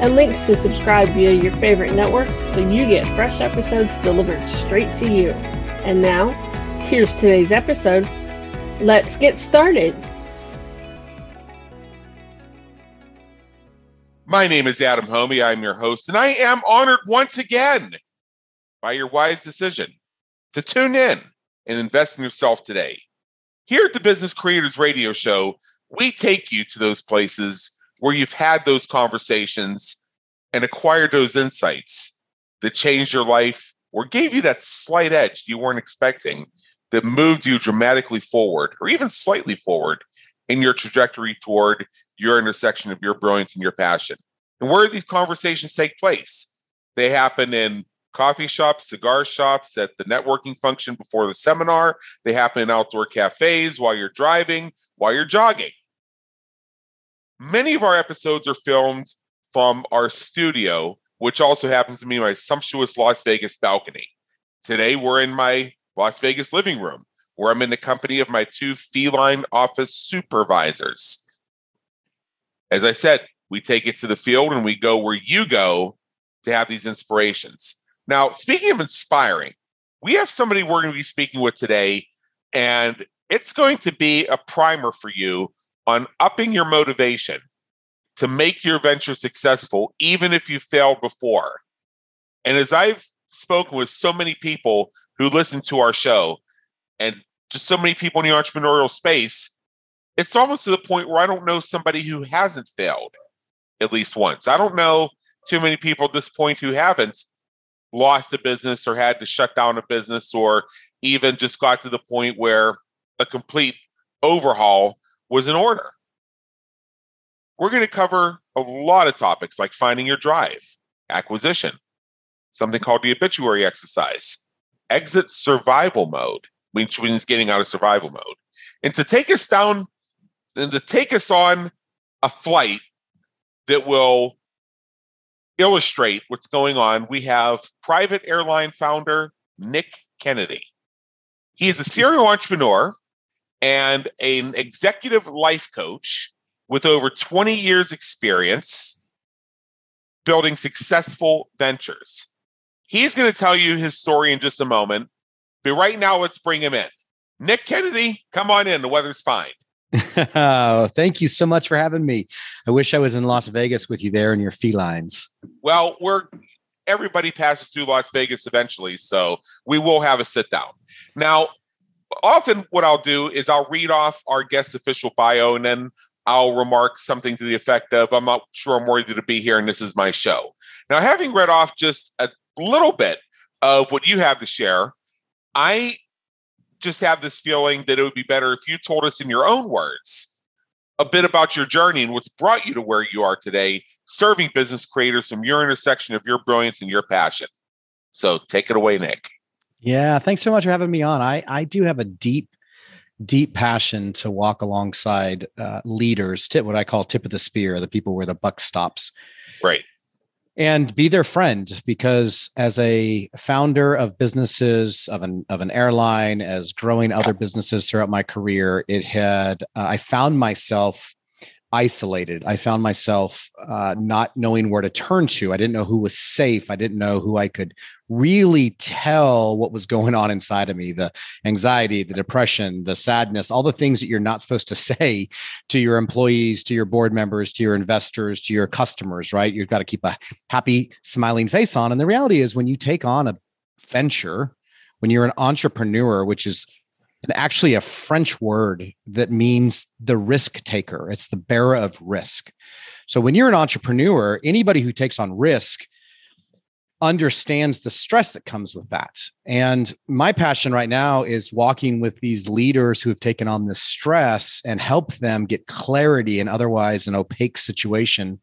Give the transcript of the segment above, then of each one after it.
and links to subscribe via your favorite network so you get fresh episodes delivered straight to you. And now, here's today's episode. Let's get started. My name is Adam Hommey. I'm your host, and I am honored once again by your wise decision to tune in and invest in yourself today. Here at the Business Creators Radio Show, we take you to those places where you've had those conversations and acquired those insights that changed your life or gave you that slight edge you weren't expecting that moved you dramatically forward or even slightly forward in your trajectory toward your intersection of your brilliance and your passion. And where these conversations take place? They happen in coffee shops, cigar shops, at the networking function before the seminar. They happen in outdoor cafes while you're driving, while you're jogging. Many of our episodes are filmed from our studio, which also happens to be my sumptuous Las Vegas balcony. Today, we're in my Las Vegas living room, where I'm in the company of my two feline office supervisors. As I said, we take it to the field and we go where you go to have these inspirations. Now, speaking of inspiring, we have somebody we're going to be speaking with today, and it's going to be a primer for you on upping your motivation to make your venture successful, even if you failed before. And as I've spoken with so many people who listen to our show and just so many people in the entrepreneurial space, it's almost to the point where I don't know somebody who hasn't failed at least once. I don't know too many people at this point who haven't lost a business or had to shut down a business or even just got to the point where a complete overhaul was in order. We're going to cover a lot of topics like finding your drive, acquisition, something called the obituary exercise, exit survival mode, which means getting out of survival mode. And to take us down and to take us on a flight that will illustrate what's going on, we have private airline founder Nick Kennedy. He is a serial entrepreneur and an executive life coach with over 20 years experience building successful ventures. He's going to tell you his story in just a moment. But right now, let's bring him in. Nick Kennedy, come on in. The weather's fine. oh, thank you so much for having me. I wish I was in Las Vegas with you there in your felines. Well, we're everybody passes through Las Vegas eventually, so we will have a sit down. Now, often what I'll do is I'll read off our guest official bio and then I'll remark something to the effect of, I'm not sure I'm worthy to be here and this is my show. Now, having read off just a little bit of what you have to share, I just have this feeling that it would be better if you told us in your own words a bit about your journey and what's brought you to where you are today, serving business creators from your intersection of your brilliance and your passion. So take it away, Nick. Yeah, thanks so much for having me on. I I do have a deep deep passion to walk alongside uh, leaders, tip what I call tip of the spear, the people where the buck stops. Right. And be their friend because as a founder of businesses of an of an airline, as growing other businesses throughout my career, it had uh, I found myself isolated. I found myself uh, not knowing where to turn to. I didn't know who was safe. I didn't know who I could really tell what was going on inside of me the anxiety, the depression, the sadness, all the things that you're not supposed to say to your employees, to your board members, to your investors, to your customers, right? You've got to keep a happy, smiling face on. And the reality is, when you take on a venture, when you're an entrepreneur, which is actually a French word that means the risk taker. It's the bearer of risk. So when you're an entrepreneur, anybody who takes on risk understands the stress that comes with that. And my passion right now is walking with these leaders who have taken on this stress and help them get clarity in otherwise an opaque situation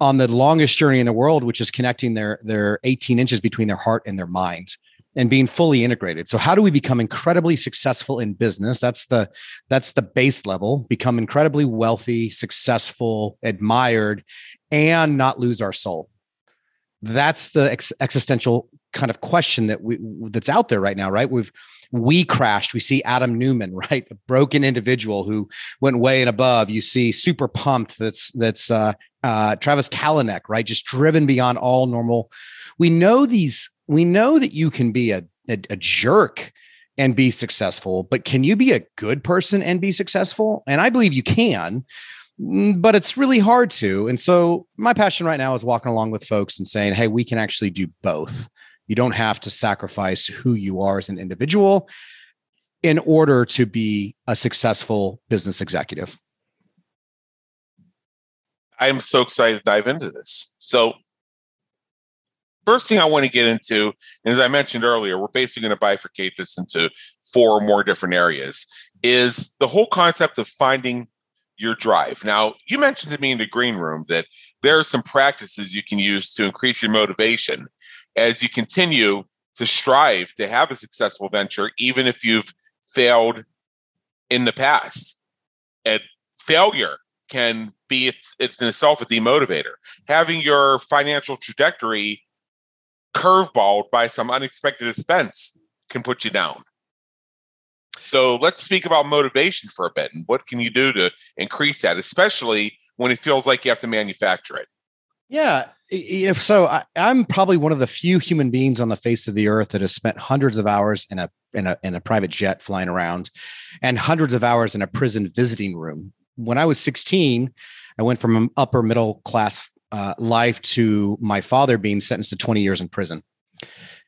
on the longest journey in the world, which is connecting their their 18 inches between their heart and their mind and being fully integrated. So how do we become incredibly successful in business? That's the that's the base level, become incredibly wealthy, successful, admired and not lose our soul. That's the ex- existential kind of question that we that's out there right now, right? We've we crashed. We see Adam Neumann right? A broken individual who went way and above. You see super pumped. That's that's uh, uh, Travis Kalanick, right? Just driven beyond all normal. We know these. We know that you can be a, a, a jerk and be successful, but can you be a good person and be successful? And I believe you can Mm, but it's really hard to. And so my passion right now is walking along with folks and saying, hey, we can actually do both. You don't have to sacrifice who you are as an individual in order to be a successful business executive. I'm so excited to dive into this. So, first thing I want to get into, as I mentioned earlier, we're basically going to bifurcate this into four or more different areas, is the whole concept of finding your drive. Now, you mentioned to me in the green room that there are some practices you can use to increase your motivation as you continue to strive to have a successful venture, even if you've failed in the past. And failure can be it's, it's in itself a demotivator. Having your financial trajectory curveballed by some unexpected expense can put you down. So let's speak about motivation for a bit and what can you do to increase that, especially when it feels like you have to manufacture it. Yeah. If so, I, am probably one of the few human beings on the face of the earth that has spent hundreds of hours in a in a in a private jet flying around, and hundreds of hours in a prison visiting room. When I was 16, I went from an upper middle class uh, life to my father being sentenced to 20 years in prison.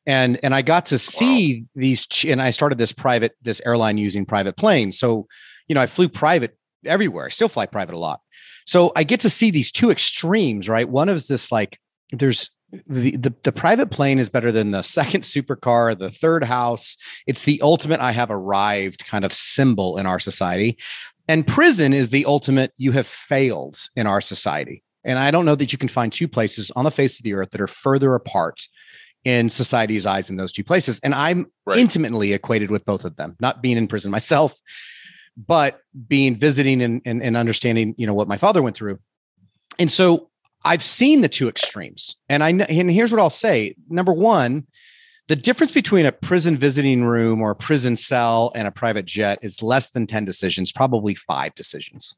And and I got to see wow. these, and I started this private this airline using private planes. So, you know, I flew private everywhere. I still fly private a lot so I get to see these two extremes, right? One is this like there's the, the, the private plane is better than the second supercar, the third house. It's the ultimate I have arrived kind of symbol in our society. And prison is the ultimate you have failed in our society. And I don't know that you can find two places on the face of the earth that are further apart in society's eyes in those two places. And I'm right. intimately equated with both of them, not being in prison myself, but being visiting and, and, and understanding, you know, what my father went through. And so I've seen the two extremes. And I and here's what I'll say. Number one, the difference between a prison visiting room or a prison cell and a private jet is less than 10 decisions, probably five decisions.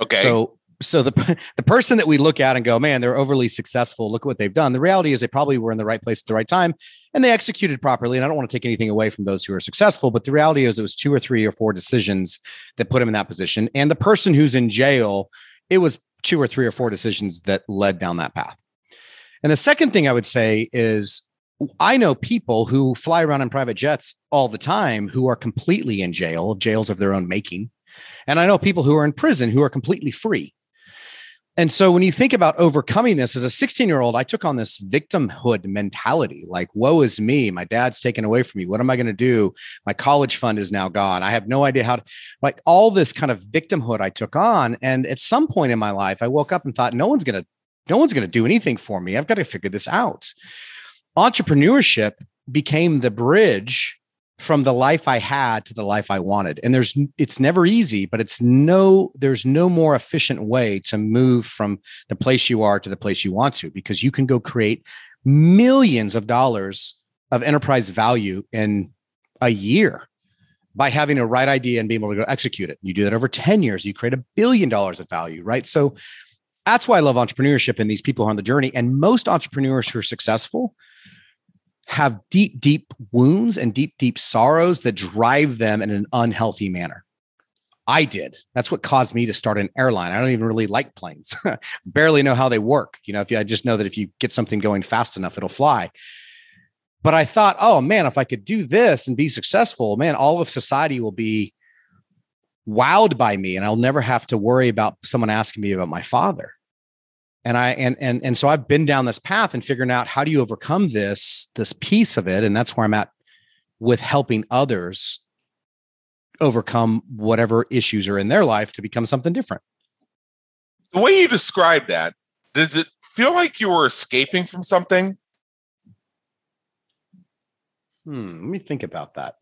Okay. So so the the person that we look at and go, man, they're overly successful. Look at what they've done. The reality is they probably were in the right place at the right time and they executed properly. And I don't want to take anything away from those who are successful, but the reality is it was two or three or four decisions that put him in that position. And the person who's in jail, it was two or three or four decisions that led down that path. And the second thing I would say is I know people who fly around in private jets all the time who are completely in jail, jails of their own making. And I know people who are in prison who are completely free. And so when you think about overcoming this as a 16 year old, I took on this victimhood mentality like, woe is me. My dad's taken away from me. What am I going to do? My college fund is now gone. I have no idea how to, like, all this kind of victimhood I took on. And at some point in my life, I woke up and thought, no one's going to, no one's going to do anything for me. I've got to figure this out. Entrepreneurship became the bridge from the life I had to the life I wanted. And there's it's never easy, but it's no there's no more efficient way to move from the place you are to the place you want to because you can go create millions of dollars of enterprise value in a year by having a right idea and being able to go execute it. You do that over 10 years, you create a billion dollars of value, right? So that's why I love entrepreneurship and these people on the journey. And most entrepreneurs who are successful have deep, deep wounds and deep, deep sorrows that drive them in an unhealthy manner. I did. That's what caused me to start an airline. I don't even really like planes. Barely know how they work. You know, if you, I just know that if you get something going fast enough, it'll fly. But I thought, oh man, if I could do this and be successful, man, all of society will be wowed by me and I'll never have to worry about someone asking me about my father and i and and and so i've been down this path and figuring out how do you overcome this this piece of it and that's where i'm at with helping others overcome whatever issues are in their life to become something different the way you describe that does it feel like you were escaping from something? Hmm, let me think about that.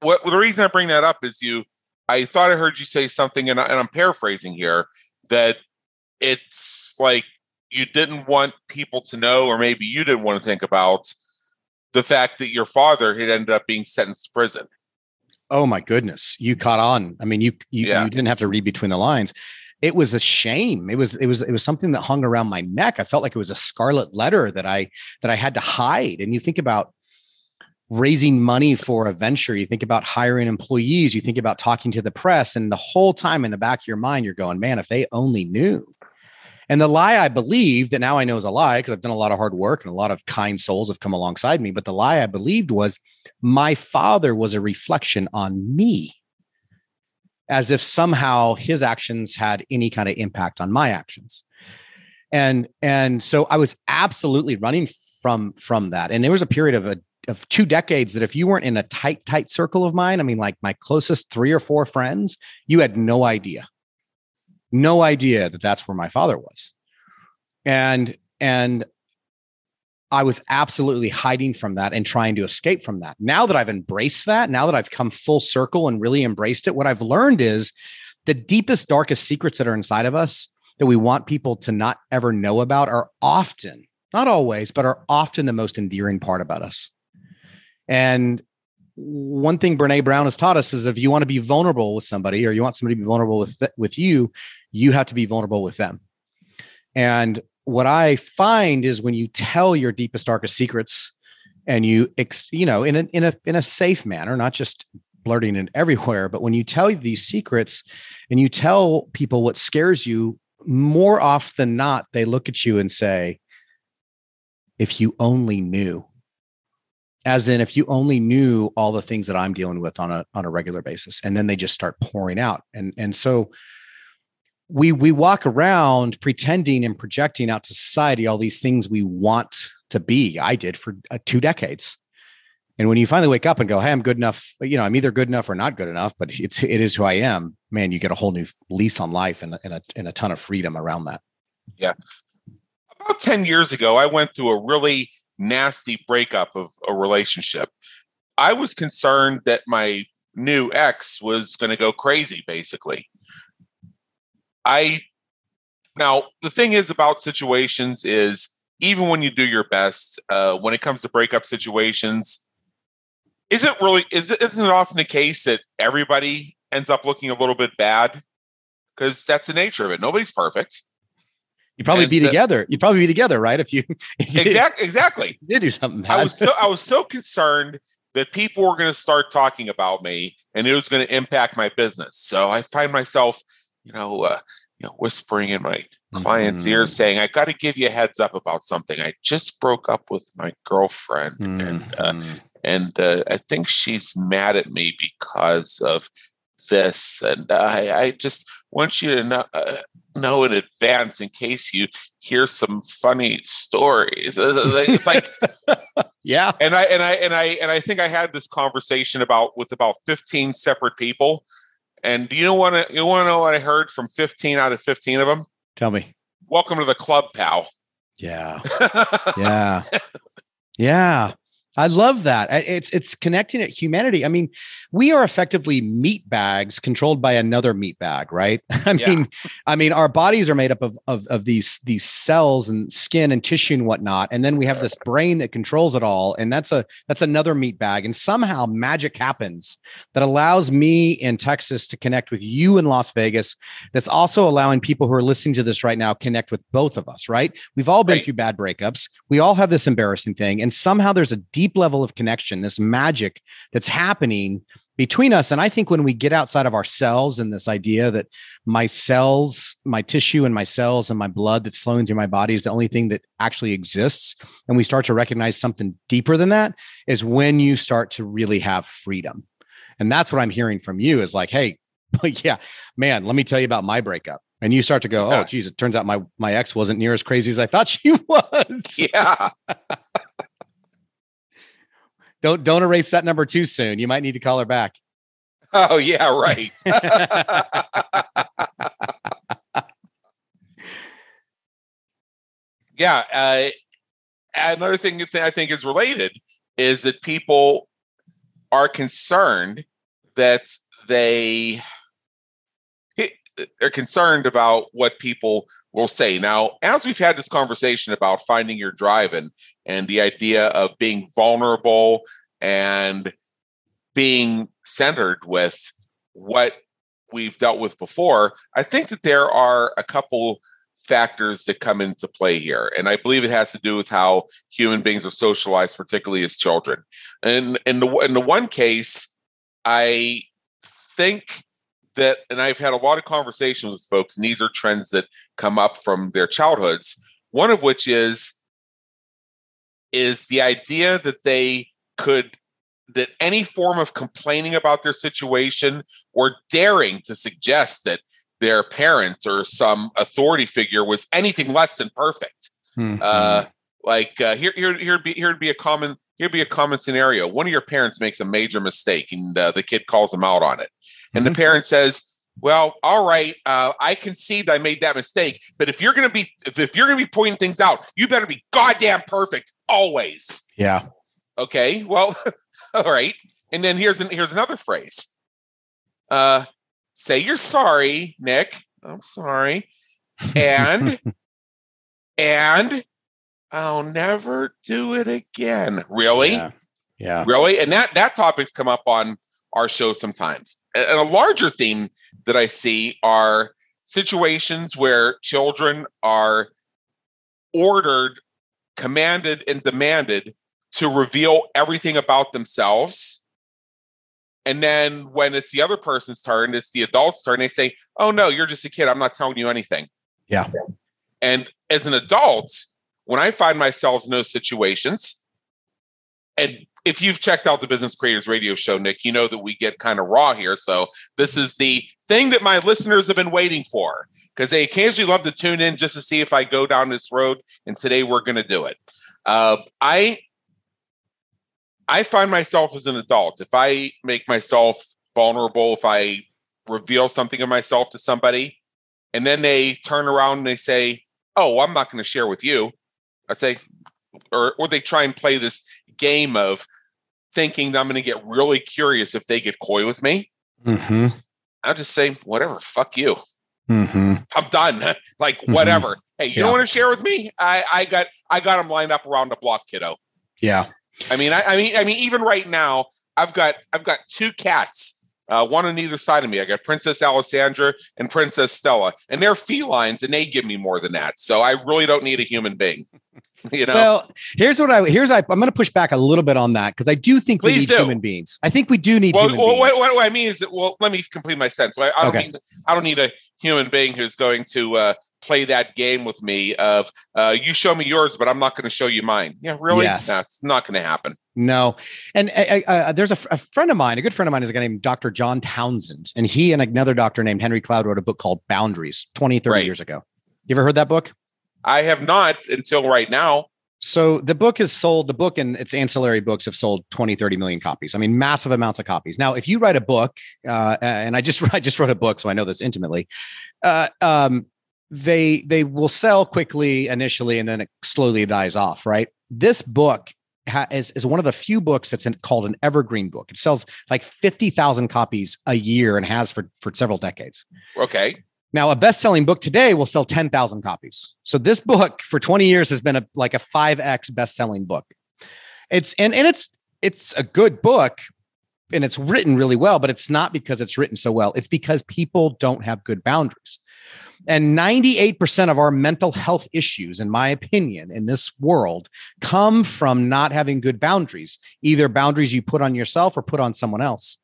What well, the reason I bring that up is you. I thought I heard you say something, and, I, and I'm paraphrasing here that it's like you didn't want people to know, or maybe you didn't want to think about the fact that your father had ended up being sentenced to prison. Oh my goodness, you caught on. I mean, you you, yeah. you didn't have to read between the lines. It was a shame. It was it was it was something that hung around my neck. I felt like it was a scarlet letter that I that I had to hide. And you think about raising money for a venture, you think about hiring employees, you think about talking to the press, and the whole time in the back of your mind, you're going, man, if they only knew. And the lie I believed that now I know is a lie because I've done a lot of hard work and a lot of kind souls have come alongside me. But the lie I believed was my father was a reflection on me, as if somehow his actions had any kind of impact on my actions. And and so I was absolutely running from from that. And there was a period of a of two decades that if you weren't in a tight, tight circle of mine, I mean, like my closest three or four friends, you had no idea, no idea that that's where my father was. And, and I was absolutely hiding from that and trying to escape from that. Now that I've embraced that, now that I've come full circle and really embraced it, what I've learned is the deepest, darkest secrets that are inside of us that we want people to not ever know about are often, not always, but are often the most endearing part about us. And one thing Brene Brown has taught us is that if you want to be vulnerable with somebody or you want somebody to be vulnerable with with you, you have to be vulnerable with them. And what I find is when you tell your deepest darkest secrets and you you know in a in a in a safe manner, not just blurting it everywhere, but when you tell these secrets and you tell people what scares you, more often than not they look at you and say if you only knew as in if you only knew all the things that i'm dealing with on a on a regular basis and then they just start pouring out. And and so we we walk around pretending and projecting out to society all these things we want to be. I did for uh, two decades. And when you finally wake up and go hey i'm good enough you know i'm either good enough or not good enough but it's it is who i am man you get a whole new lease on life and, and, a, and a ton of freedom around that. Yeah. About 10 years ago i went through a really nasty breakup of a relationship. I was concerned that my new ex was going to go crazy, basically. I now the thing is about situations is even when you do your best, uh, when it comes to breakup situations, is it really is isn't it often the case that everybody ends up looking a little bit bad? Because that's the nature of it. Nobody's perfect. You'd probably and be the, together. You'd probably be together, right? If you, if you exactly exactly did do something bad. I was so I was so concerned that people were going to start talking about me and it was going to impact my business. So I find myself, you know, uh, you know, whispering in my client's mm-hmm. ear saying, I got to give you a heads up about something. I just broke up with my girlfriend mm-hmm. and uh, and uh, I think she's mad at me because of this. And I, I just want you to know, uh, know in advance in case you hear some funny stories. It's like, yeah. And I and I and I and I think I had this conversation about with about fifteen separate people. And do you want to you want to know what I heard from fifteen out of fifteen of them? Tell me. Welcome to the club, pal. Yeah. yeah. Yeah. I love that. It's it's connecting at humanity. I mean, we are effectively meat bags controlled by another meat bag, right? I yeah. mean, I mean, our bodies are made up of, of of these these cells and skin and tissue and whatnot, and then we have this brain that controls it all, and that's a that's another meat bag. And somehow magic happens that allows me in Texas to connect with you in Las Vegas. That's also allowing people who are listening to this right now connect with both of us. Right? We've all been right. through bad breakups. We all have this embarrassing thing, and somehow there's a deep deep level of connection, this magic that's happening between us. And I think when we get outside of ourselves and this idea that my cells, my tissue and my cells and my blood that's flowing through my body is the only thing that actually exists, and we start to recognize something deeper than that, is when you start to really have freedom. And that's what I'm hearing from you is like, hey, yeah, man, let me tell you about my breakup. And you start to go, oh, geez, it turns out my my ex wasn't near as crazy as I thought she was. Yeah. don't don't erase that number too soon. You might need to call her back. Oh yeah, right. Yeah. Uh, another thing that I think is related is that people are concerned that they are concerned about what people will say. Now, as we've had this conversation about finding your drive and and the idea of being vulnerable and being centered with what we've dealt with before, I think that there are a couple factors that come into play here. And I believe it has to do with how human beings are socialized, particularly as children. And in the in the one case, I think that, and I've had a lot of conversations with folks, and these are trends that come up from their childhoods. One of which is is the idea that they could that any form of complaining about their situation or daring to suggest that their parent or some authority figure was anything less than perfect. Mm-hmm. Uh, like uh, here, here, here'd be here'd be a common here'd be a common scenario. One of your parents makes a major mistake, and uh, the kid calls them out on it, and mm-hmm. the parent says, "Well, all right, uh, I concede I made that mistake, but if you're gonna be if, you're gonna be pointing things out, you better be goddamn perfect always." Yeah. Okay. Well, all right. And then here's an, here's another phrase. Uh, say you're sorry, Nick. I'm sorry. And and I'll never do it again. Really? Yeah. yeah. Really? And that that topic's come up on our show sometimes. And a larger theme that I see are situations where children are ordered, commanded, and demanded to reveal everything about themselves and then when it's the other person's turn, it's the adult's turn, they say, Oh no, you're just a kid. I'm not telling you anything. Yeah. And as an adult, when I find myself in those situations, and if you've checked out the Business Creators Radio Show, Nick, you know that we get kind of raw here. So this is the thing that my listeners have been waiting for because they occasionally love to tune in just to see if I go down this road. And today we're going to do it. Uh, I I find myself as an adult, if I make myself vulnerable, if I reveal something of myself to somebody, and then they turn around and they say, Oh, I'm not going to share with you. I say, or, or they try and play this game of thinking that I'm going to get really curious if they get coy with me. Mm-hmm. I'll just say, whatever, fuck you. Mm-hmm. I'm done. like mm-hmm. whatever. Hey, you yeah. don't want to share with me? I, I got I got them lined up around the block, kiddo. Yeah. I mean, I, I mean, I mean, even right now, I've got I've got two cats uh, one on either side of me. I got Princess Alessandra and Princess Stella, and they're felines, and they give me more than that. So I really don't need a human being. you know. Well, here's what I here's I, I'm going to push back a little bit on that because I do think Please we need do. human beings. I think we do need. Well, well what, what, I mean is that well, let me complete my sentence. I, I don't okay. need I don't need a human being who's going to uh, play that game with me of uh, you show me yours, but I'm not going to show you mine. Yeah, really? Yes. No, it's not going to happen. No. And uh, there's a, a, friend of mine, a good friend of mine is a guy named Dr. John Townsend. And he and another doctor named Henry Cloud wrote a book called Boundaries 20, 30 right. years ago. You ever heard that book? I have not until right now. So the book has sold, the book and its ancillary books have sold 20, 30 million copies. I mean, massive amounts of copies. Now, if you write a book, uh, and I just I just wrote a book, so I know this intimately. Uh, um, they they will sell quickly initially and then it slowly dies off right? This book ha- is, is one of the few books that's in, called an evergreen book. It sells like 50,000 copies a year and has for for several decades. Okay. Now a best-selling book today will sell 10,000 copies. So this book for 20 years has been a like a 5x best-selling book. It's and and it's it's a good book and it's written really well but it's not because it's written so well. It's because people don't have good boundaries and 98% of our mental health issues, in my opinion, in this world come from not having good boundaries, either boundaries you put on yourself or put on someone else.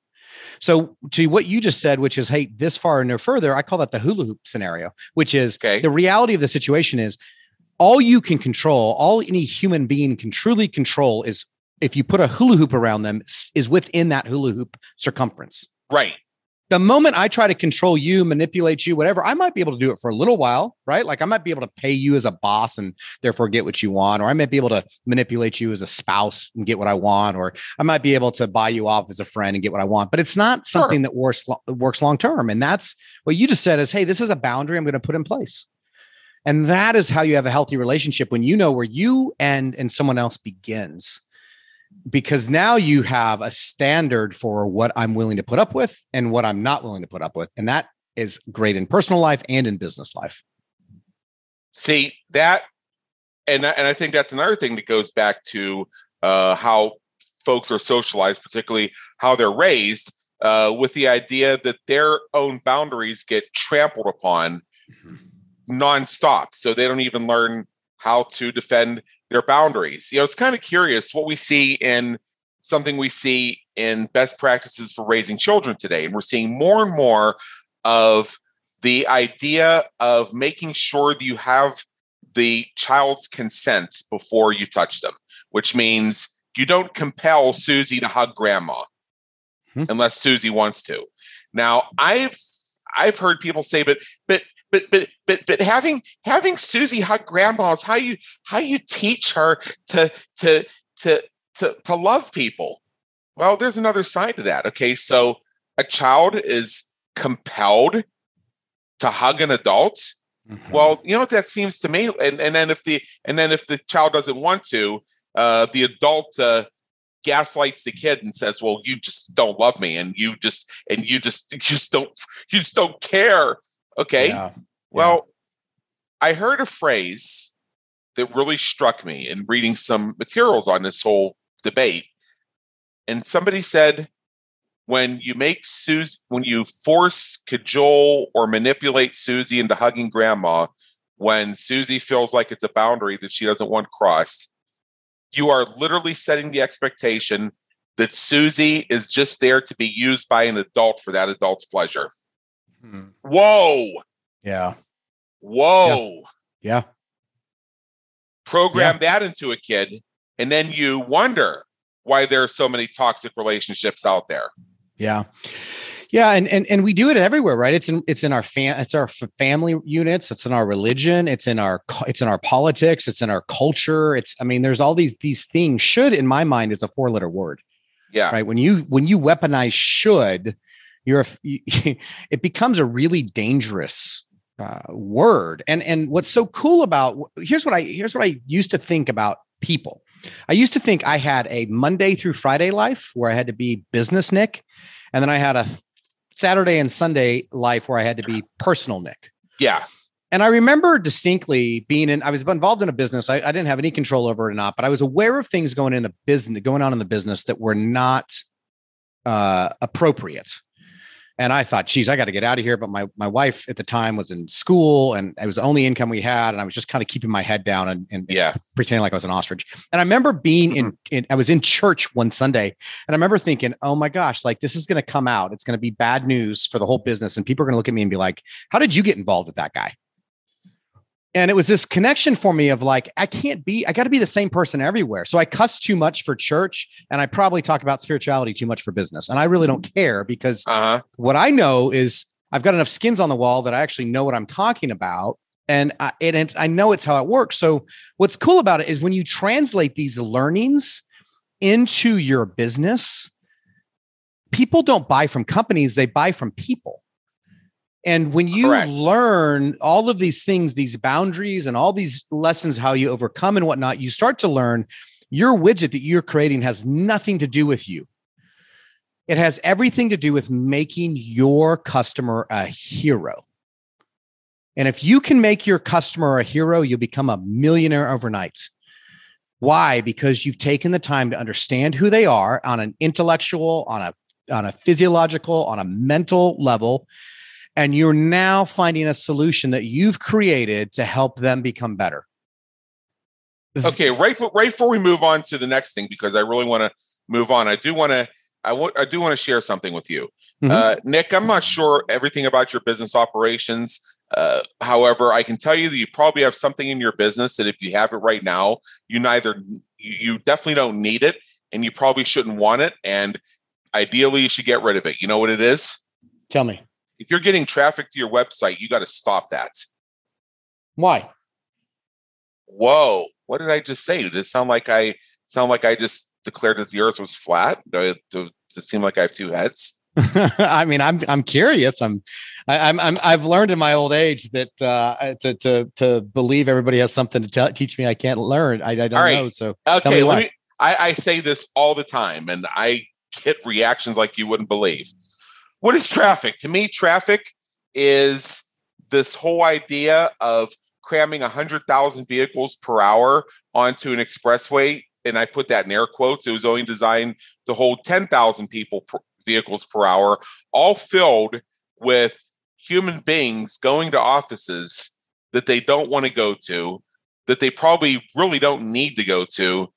So, to what you just said, which is, hey, this far and no further, I call that the hula hoop scenario, which is okay. the reality of the situation is all you can control, all any human being can truly control is if you put a hula hoop around them, is within that hula hoop circumference. Right the moment I try to control you, manipulate you, whatever, I might be able to do it for a little while, right? Like I might be able to pay you as a boss and therefore get what you want, or I might be able to manipulate you as a spouse and get what I want, or I might be able to buy you off as a friend and get what I want. But it's not something sure. that works works long term. And that's what you just said is, hey, this is a boundary I'm going to put in place. And that is how you have a healthy relationship when you know where you end and someone else begins. Because now you have a standard for what I'm willing to put up with and what I'm not willing to put up with. And that is great in personal life and in business life. See that, and and I think that's another thing that goes back to uh, how folks are socialized, particularly how they're raised, uh, with the idea that their own boundaries get trampled upon mm-hmm. nonstop, so they don't even learn how to defend their boundaries. You know, it's kind of curious what we see in something we see in best practices for raising children today, and we're seeing more and more of the idea of making sure that you have the child's consent before you touch them, which means you don't compel Susie to hug grandma hmm. unless Susie wants to. Now, I've I've heard people say, but but but but but but having having Susie hug grandma is how you how you teach her to to to to to love people. Well, there's another side to that. Okay, so a child is compelled to hug an adult mm-hmm. well you know what that seems to me and, and then if the and then if the child doesn't want to uh, the adult uh, gaslights the kid and says well you just don't love me and you just and you just you just don't you just don't care okay yeah. well yeah. i heard a phrase that really struck me in reading some materials on this whole debate and somebody said when you make Susie, when you force, cajole, or manipulate Susie into hugging grandma, when Susie feels like it's a boundary that she doesn't want crossed, you are literally setting the expectation that Susie is just there to be used by an adult for that adult's pleasure. Hmm. Whoa. Yeah. Whoa. Yeah. yeah. Program yeah. that into a kid, and then you wonder why there are so many toxic relationships out there. Yeah. Yeah, and and and we do it everywhere, right? It's in it's in our fam it's our family units, it's in our religion, it's in our it's in our politics, it's in our culture. It's I mean, there's all these these things. Should, in my mind, is a four letter word. Yeah. Right. When you when you weaponize should, you're it becomes a really dangerous uh, word. And and what's so cool about here's what I here's what I used to think about people. I used to think I had a Monday through Friday life where I had to be business Nick and then I had a Saturday and Sunday life where I had to be personal Nick. Yeah. And I remember distinctly being in, I was involved in a business. I, I, didn't have any control over it or not, but I was aware of things going in the business, going on in the business that were not uh, appropriate and I thought, geez, I got to get out of here. But my my wife at the time was in school, and it was the only income we had, and I was just kind of keeping my head down and, and yeah, pretending like I was an ostrich. And I remember being in, mm-hmm. in I was in church one Sunday, and I remember thinking, oh my gosh, like this is going to come out. It's going to be bad news for the whole business, and people are going to look at me and be like, how did you get involved with that guy? And it was this connection for me of like i can't be i got to be the same person everywhere. So i cuss too much for church and i probably talk about spirituality too much for business. And i really don't care because uh-huh. what i know is i've got enough skins on the wall that i actually know what i'm talking about and I, and I know it's how it works. So what's cool about it is when you translate these learnings into your business people don't buy from companies they buy from people and when you Correct. learn all of these things, these boundaries and all these lessons, how you overcome and whatnot, you start to learn your widget that you're creating has nothing to do with you. It has everything to do with making your customer a hero. And if you can make your customer a hero, you'll become a millionaire overnight. Why? Because you've taken the time to understand who they are on an intellectual, on a on a physiological, on a mental level, and you're now finding a solution that you've created to help them become better. okay, right, right before we move on to the next thing, because I really want to move on, I do want to. I, w- I do want to share something with you. Mm-hmm. Uh, Nick, I'm not sure everything about your business operations. Uh, however, I can tell you that you probably have something in your business that if you have it right now, you neither you definitely don't need it, and you probably shouldn't want it. And ideally, you should get rid of it. You know what it is? Tell me if you're getting traffic to your website, you got to stop that. Why? Whoa! What did I just say? Did it sound like I sound like I just declared that the Earth was flat? Does it seem like I have two heads? I mean, I'm I'm curious. I'm I, am I'm I've learned in my old age that uh, to to to believe everybody has something to tell, teach me I can't learn. I, I don't right. know. So okay, let me. I, I say this all the time, and I get reactions like you wouldn't believe. What is traffic? To me, traffic is this whole idea of cramming 100,000 vehicles per hour onto an expressway. And I put that in air quotes. It was only designed to hold 10,000 people per, vehicles per hour, all filled with human beings going to offices that they don't want to go to, that they probably really don't need to go to,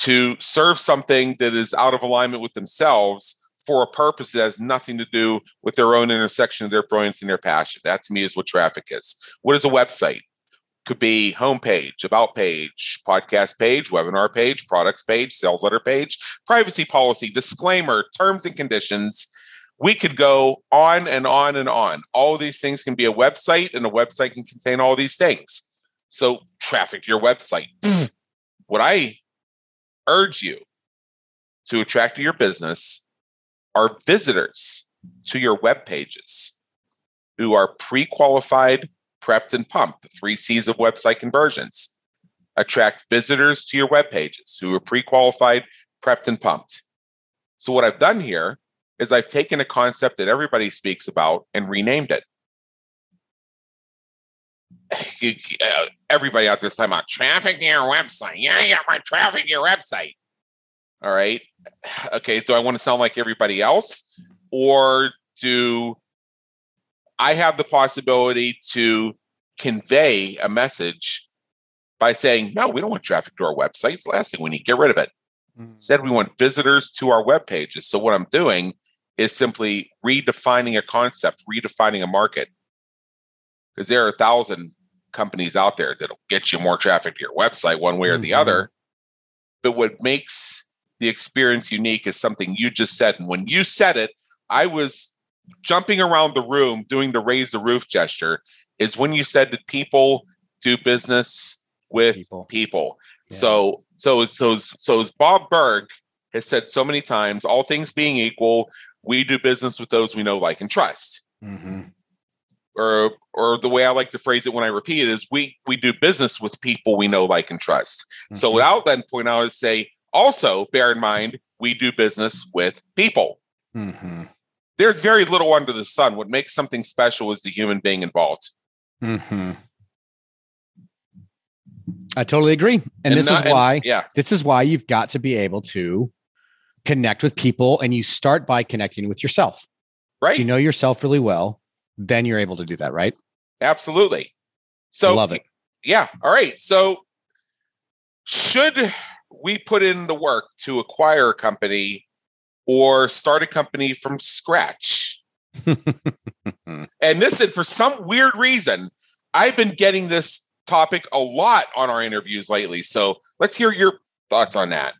to serve something that is out of alignment with themselves for a purpose that has nothing to do with their own intersection of their brilliance and their passion. That to me is what traffic is. What is a website? Could be homepage, about page, podcast page, webinar page, products page, sales letter page, privacy policy, disclaimer, terms and conditions. We could go on and on and on. All of these things can be a website, and a website can contain all these things. So, traffic your website. Mm. what I urge you to attract to your business are visitors to your web pages who are pre qualified, prepped, and pumped, the three C's of website conversions. Attract visitors to your web pages who are pre qualified, prepped, and pumped. So, what I've done here is I've taken a concept that everybody speaks about and renamed it. Everybody out there is talking about traffic to your website. Yeah, yeah, my traffic to your website. All right. Okay. Do I want to sound like everybody else? Or do I have the possibility to convey a message by saying, no, we don't want traffic to our websites. Last thing we need. Get rid of it. Mm-hmm. Instead, we want visitors to our web pages. So what I'm doing is simply redefining a concept, redefining a market. Because there are a thousand companies out there that'll get you more traffic to your website one way or the mm-hmm. other. But what makes the experience unique is something you just said. And when you said it, I was jumping around the room doing the raise the roof gesture. Is when you said that people do business with people. people. Yeah. So, so, so, so as Bob Burg has said so many times, all things being equal, we do business with those we know, like, and trust. Mm-hmm. Or, or the way I like to phrase it when I repeat it is, we we do business with people we know, like, and trust. Mm-hmm. So, without then point out is say, also, bear in mind, we do business with people. Mm-hmm. There's very little under the sun. What makes something special is the human being involved. Mm-hmm. I totally agree. And, and this not, is why, and, yeah, this is why you've got to be able to connect with people and you start by connecting with yourself. Right. If you know yourself really well, then you're able to do that, right? Absolutely. So I love it. Yeah. All right. So should we put in the work to acquire a company or start a company from scratch. and this, and for some weird reason, I've been getting this topic a lot on our interviews lately. So let's hear your thoughts on that.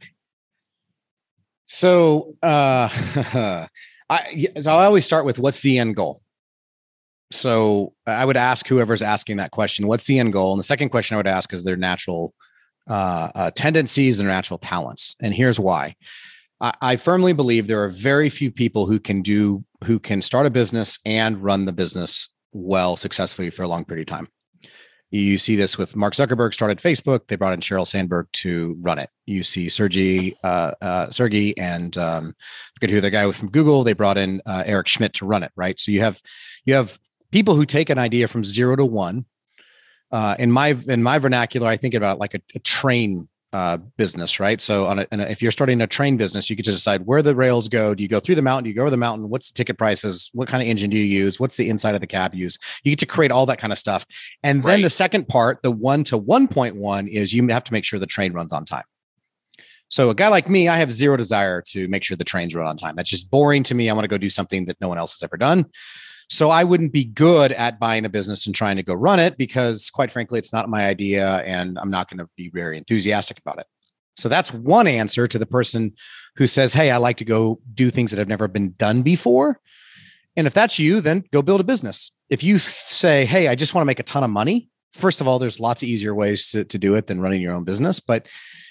So, uh, I, so I always start with what's the end goal? So I would ask whoever's asking that question, what's the end goal? And the second question I would ask is their natural uh, uh, tendencies and natural talents. And here's why. I, I firmly believe there are very few people who can do who can start a business and run the business well successfully for a long period of time. You see this with Mark Zuckerberg started Facebook. They brought in Sheryl Sandberg to run it. You see Sergey, uh, uh, Sergey, and um, forget who the guy was from Google. They brought in uh, Eric Schmidt to run it. Right. So you have you have people who take an idea from zero to one uh, in my in my vernacular, I think about like a, a train uh, business, right? So, on a, a, if you're starting a train business, you get to decide where the rails go. Do you go through the mountain? Do you go over the mountain? What's the ticket prices? What kind of engine do you use? What's the inside of the cab use? You get to create all that kind of stuff. And then right. the second part, the one to 1.1, is you have to make sure the train runs on time. So, a guy like me, I have zero desire to make sure the trains run on time. That's just boring to me. I want to go do something that no one else has ever done. So I wouldn't be good at buying a business and trying to go run it because, quite frankly, it's not my idea and I'm not going to be very enthusiastic about it. So that's one answer to the person who says, Hey, I like to go do things that have never been done before. And if that's you, then go build a business. If you say, Hey, I just want to make a ton of money, first of all, there's lots of easier ways to, to do it than running your own business. But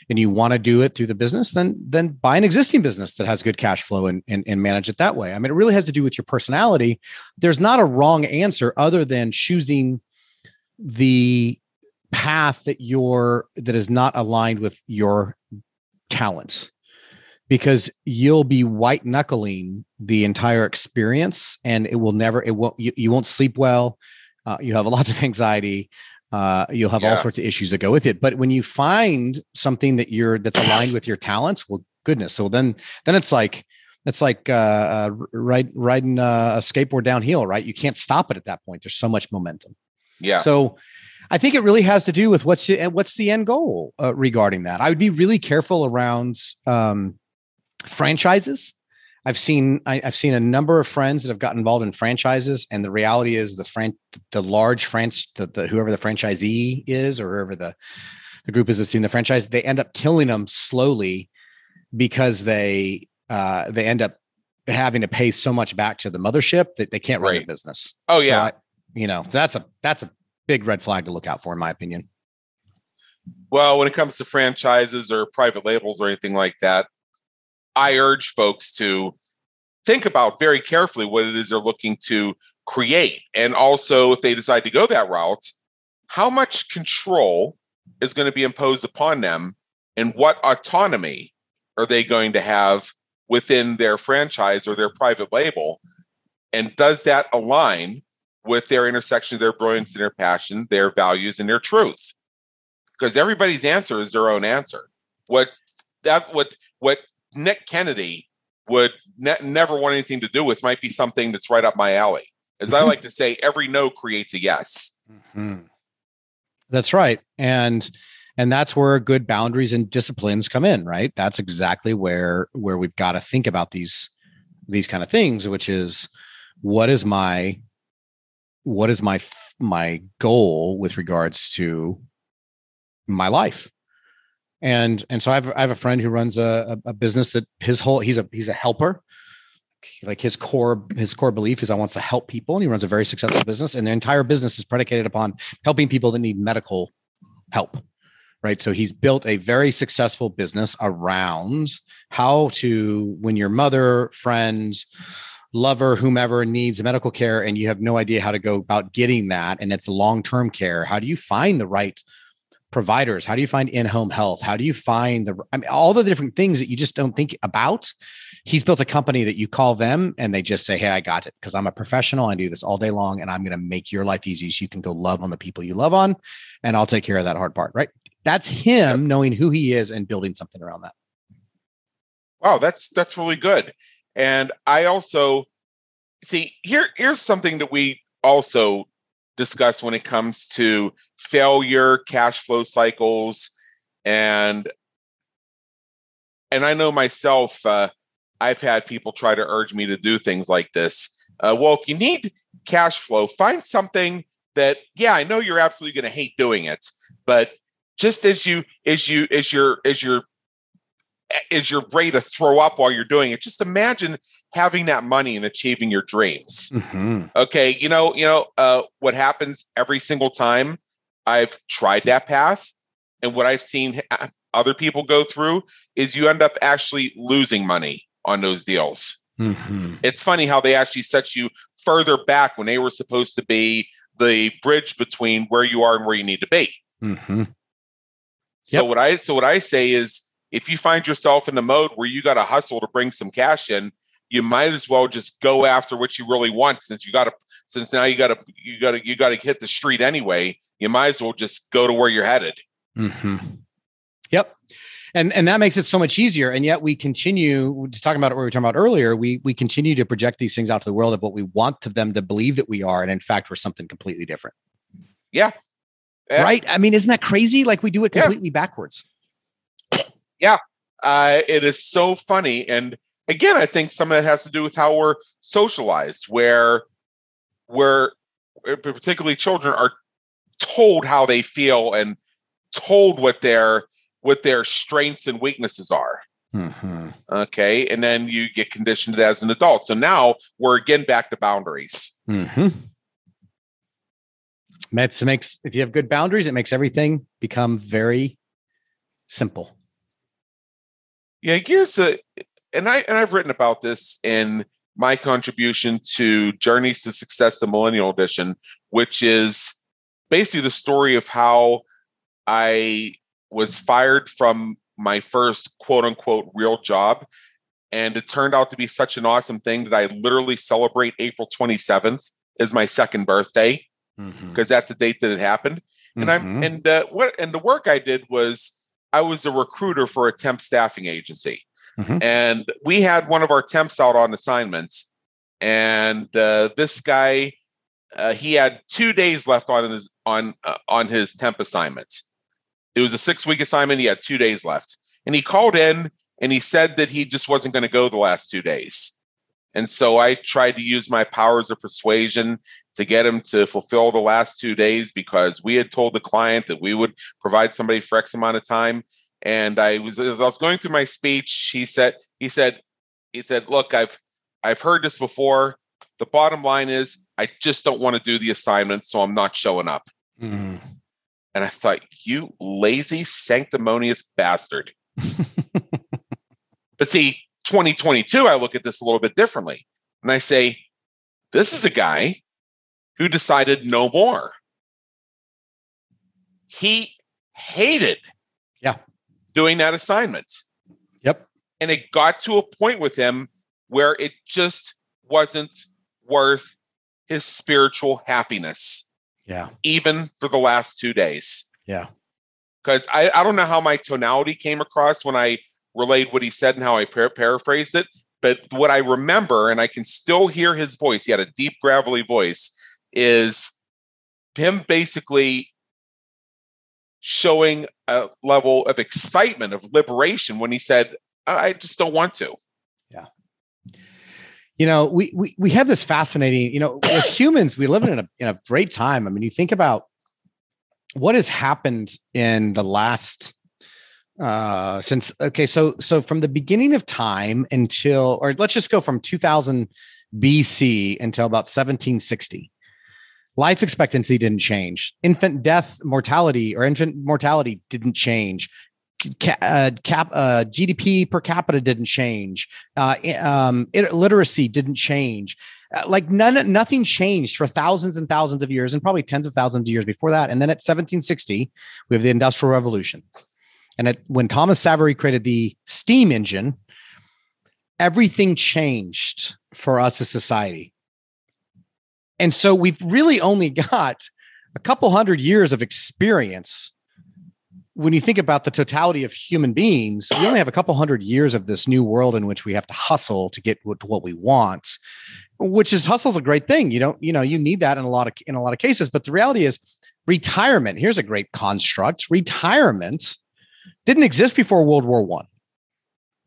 and you want to do it through the business, then then buy an existing business that has good cash flow and, and, and manage it that way. I mean, it really has to do with your personality. There's not a wrong answer other than choosing the path that you're that is not aligned with your talents because you'll be white knuckling the entire experience and it will never it won't you, you won't sleep well uh, you have lots of anxiety uh, you'll have yeah. all sorts of issues that go with it but when you find something that you're that's aligned with your talents well goodness so then then it's like it's like uh, uh ride, riding uh, a skateboard downhill right you can't stop it at that point there's so much momentum yeah so I think it really has to do with what's the, what's the end goal uh, regarding that. I would be really careful around um, franchises. I've seen I, have seen a number of friends that have gotten involved in franchises, and the reality is the fran- the large France the, the whoever the franchisee is or whoever the the group is that's seen the franchise, they end up killing them slowly because they uh, they end up having to pay so much back to the mothership that they can't run right. the business. Oh so yeah, I, you know that's a that's a big red flag to look out for, in my opinion. Well, when it comes to franchises or private labels or anything like that, I urge folks to think about very carefully what it is they're looking to create. And also, if they decide to go that route, how much control is going to be imposed upon them and what autonomy are they going to have within their franchise or their private label? And does that align with their intersection of their brilliance and their passion, their values and their truth? Because everybody's answer is their own answer. What that what what Nick Kennedy would ne- never want anything to do with might be something that's right up my alley. As I like to say, every no creates a yes. Mm-hmm. That's right, and and that's where good boundaries and disciplines come in. Right, that's exactly where where we've got to think about these these kind of things, which is what is my what is my my goal with regards to my life and and so I have I have a friend who runs a, a business that his whole he's a he's a helper. Like his core his core belief is I wants to help people, and he runs a very successful business, and their entire business is predicated upon helping people that need medical help. Right. So he's built a very successful business around how to, when your mother, friend, lover, whomever needs medical care, and you have no idea how to go about getting that, and it's long term care, how do you find the right providers? How do you find in-home health? How do you find the I mean all the different things that you just don't think about? He's built a company that you call them and they just say, "Hey, I got it because I'm a professional. I do this all day long and I'm going to make your life easy so you can go love on the people you love on and I'll take care of that hard part." Right? That's him knowing who he is and building something around that. Wow, that's that's really good. And I also see here here's something that we also discuss when it comes to failure, cash flow cycles, and and I know myself. Uh, I've had people try to urge me to do things like this. Uh, well, if you need cash flow, find something that yeah, I know you're absolutely going to hate doing it, but just as you as you as your as your is your ready to throw up while you're doing it. Just imagine having that money and achieving your dreams. Mm-hmm. Okay, you know, you know uh, what happens every single time I've tried that path, and what I've seen other people go through is you end up actually losing money on those deals. Mm-hmm. It's funny how they actually set you further back when they were supposed to be the bridge between where you are and where you need to be. Mm-hmm. So what I so what I say is if you find yourself in the mode where you got to hustle to bring some cash in, you might as well just go after what you really want since you got to since now you got to you got to you got to hit the street anyway you might as well just go to where you're headed. Mm-hmm. yep. And and that makes it so much easier and yet we continue just talking about what we were talking about earlier we we continue to project these things out to the world of what we want to them to believe that we are and in fact we're something completely different. Yeah, yeah. right? I mean isn't that crazy? Like we do it completely yeah. backwards yeah, uh, it is so funny. And again, I think some of that has to do with how we're socialized, where where uh, particularly children are told how they feel and told what their what their strengths and weaknesses are. Mm-hmm. Okay, and then you get conditioned as an adult. So now we're again back to boundaries. Mm-hmm. It makes if you have good boundaries, it makes everything become very simple Yeah, here's a, and I and I've written about this in my contribution to Journeys to Success, the Millennial Edition, which is basically the story of how I was fired from my first quote unquote real job. And it turned out to be such an awesome thing that I literally celebrate April 27th as my second birthday because mm-hmm. that's the date that it happened. And mm-hmm. I'm and uh, what and the work I did was I was a recruiter for a temp staffing agency. Mm-hmm. And we had one of our temps out on assignments. And uh, this guy, uh, he had two days left on his on uh, on his temp assignment. It was a six week assignment. He had two days left, and he called in and he said that he just wasn't going to go the last two days. And so I tried to use my powers of persuasion to get him to fulfill the last two days because we had told the client that we would provide somebody for X amount of time. And I was as I was going through my speech, he said, he said, he said, look, I've I've heard this before. The bottom line is I just don't want to do the assignment, so I'm not showing up. Mm. And I thought, you lazy, sanctimonious bastard. but see, 2022, I look at this a little bit differently. And I say, this is a guy who decided no more. He hated yeah. doing that assignment. Yep. And it got to a point with him where it just wasn't worth his spiritual happiness. Yeah. Even for the last two days. Yeah. Because I, I don't know how my tonality came across when I relayed what he said and how I par- paraphrased it. But what I remember, and I can still hear his voice, he had a deep, gravelly voice, is him basically showing a level of excitement, of liberation when he said, I just don't want to. Yeah. You know, we, we, we have this fascinating, you know, as humans, we live in a, in a great time. I mean, you think about what has happened in the last uh since okay so so from the beginning of time until or let's just go from 2000 bc until about 1760 life expectancy didn't change. Infant death mortality or infant mortality didn't change. Uh, cap uh, gdp per capita didn't change. Uh, um, literacy didn't change. Uh, like none nothing changed for thousands and thousands of years and probably tens of thousands of years before that. And then at 1760 we have the industrial revolution. And it, when Thomas Savery created the steam engine, everything changed for us as society. And so we've really only got a couple hundred years of experience. When you think about the totality of human beings, we only have a couple hundred years of this new world in which we have to hustle to get to what we want, which is hustle's a great thing. You don't, you know, you need that in a lot of in a lot of cases. But the reality is retirement. Here's a great construct. Retirement didn't exist before World War One.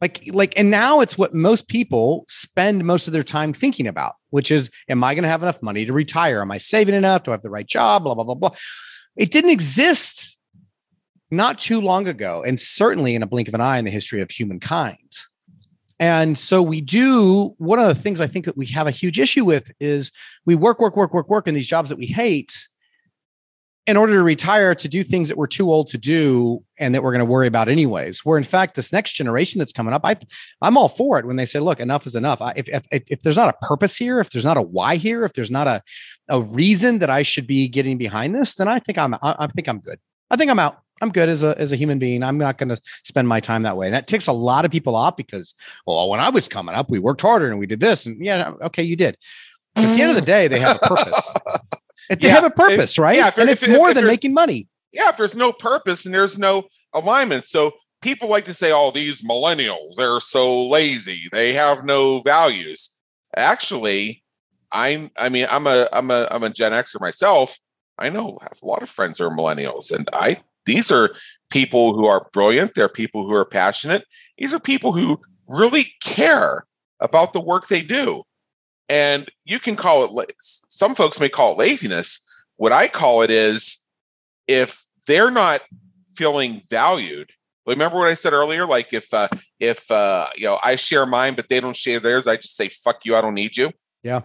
Like, like, and now it's what most people spend most of their time thinking about, which is, am I going to have enough money to retire? Am I saving enough? Do I have the right job? Blah, blah, blah, blah. It didn't exist not too long ago, and certainly in a blink of an eye in the history of humankind. And so we do one of the things I think that we have a huge issue with is we work, work, work, work, work in these jobs that we hate in order to retire to do things that we're too old to do and that we're going to worry about anyways. Where in fact this next generation that's coming up i i'm all for it when they say look enough is enough. I, if, if if there's not a purpose here if there's not a why here if there's not a a reason that i should be getting behind this then i think i'm i, I think i'm good. I think i'm out. I'm good as a as a human being. I'm not going to spend my time that way. And that takes a lot of people off because well when i was coming up we worked harder and we did this. And yeah okay you did. At the end of the day they have a purpose they yeah, have a purpose, right? Yeah, and it's if, more if, than making money. Yeah, if there's no purpose and there's no alignment. So people like to say, oh, these millennials, they're so lazy. They have no values. Actually, I'm I mean, I'm a I'm a I'm a Gen Xer myself. I know I have a lot of friends who are millennials, and I these are people who are brilliant. They're people who are passionate. These are people who really care about the work they do. And you can call it, some folks may call it laziness. What I call it is if they're not feeling valued, remember what I said earlier? Like if, uh, if, uh, you know, I share mine, but they don't share theirs, I just say, fuck you, I don't need you. Yeah.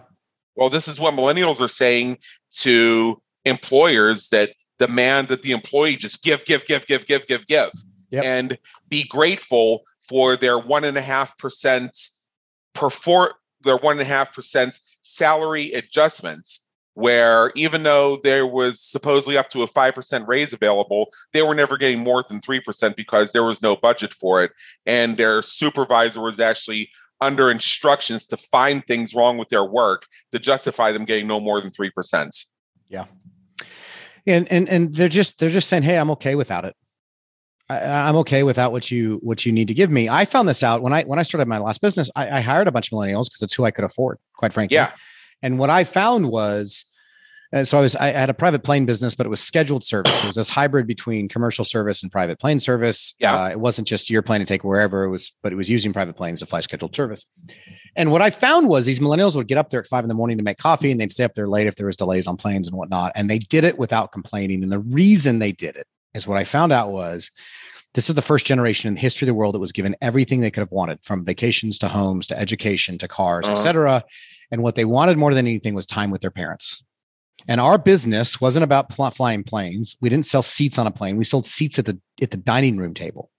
Well, this is what millennials are saying to employers that demand that the employee just give, give, give, give, give, give, give, yep. and be grateful for their one and a half percent perform their one and a half percent salary adjustments where even though there was supposedly up to a 5% raise available, they were never getting more than 3% because there was no budget for it. And their supervisor was actually under instructions to find things wrong with their work to justify them getting no more than 3%. Yeah. And, and, and they're just, they're just saying, Hey, I'm okay without it. I, am okay without what you what you need to give me. I found this out when I when I started my last business. I, I hired a bunch of millennials because it's who I could afford, quite frankly. Yeah. And what I found was, and so I was I had a private plane business, but it was scheduled service. It was this hybrid between commercial service and private plane service. Yeah, uh, it wasn't just your plane to take wherever it was, but it was using private planes to fly scheduled service. And what I found was these millennials would get up there at five in the morning to make coffee, and they'd stay up there late if there was delays on planes and whatnot. And they did it without complaining. And the reason they did it is what I found out was this is the first generation in the history of the world that was given everything they could have wanted from vacations to homes to education to cars, uh-huh. etc. And what they wanted more than anything was time with their parents. And our business wasn't about pl- flying planes. We didn't sell seats on a plane. We sold seats at the at the dining room table.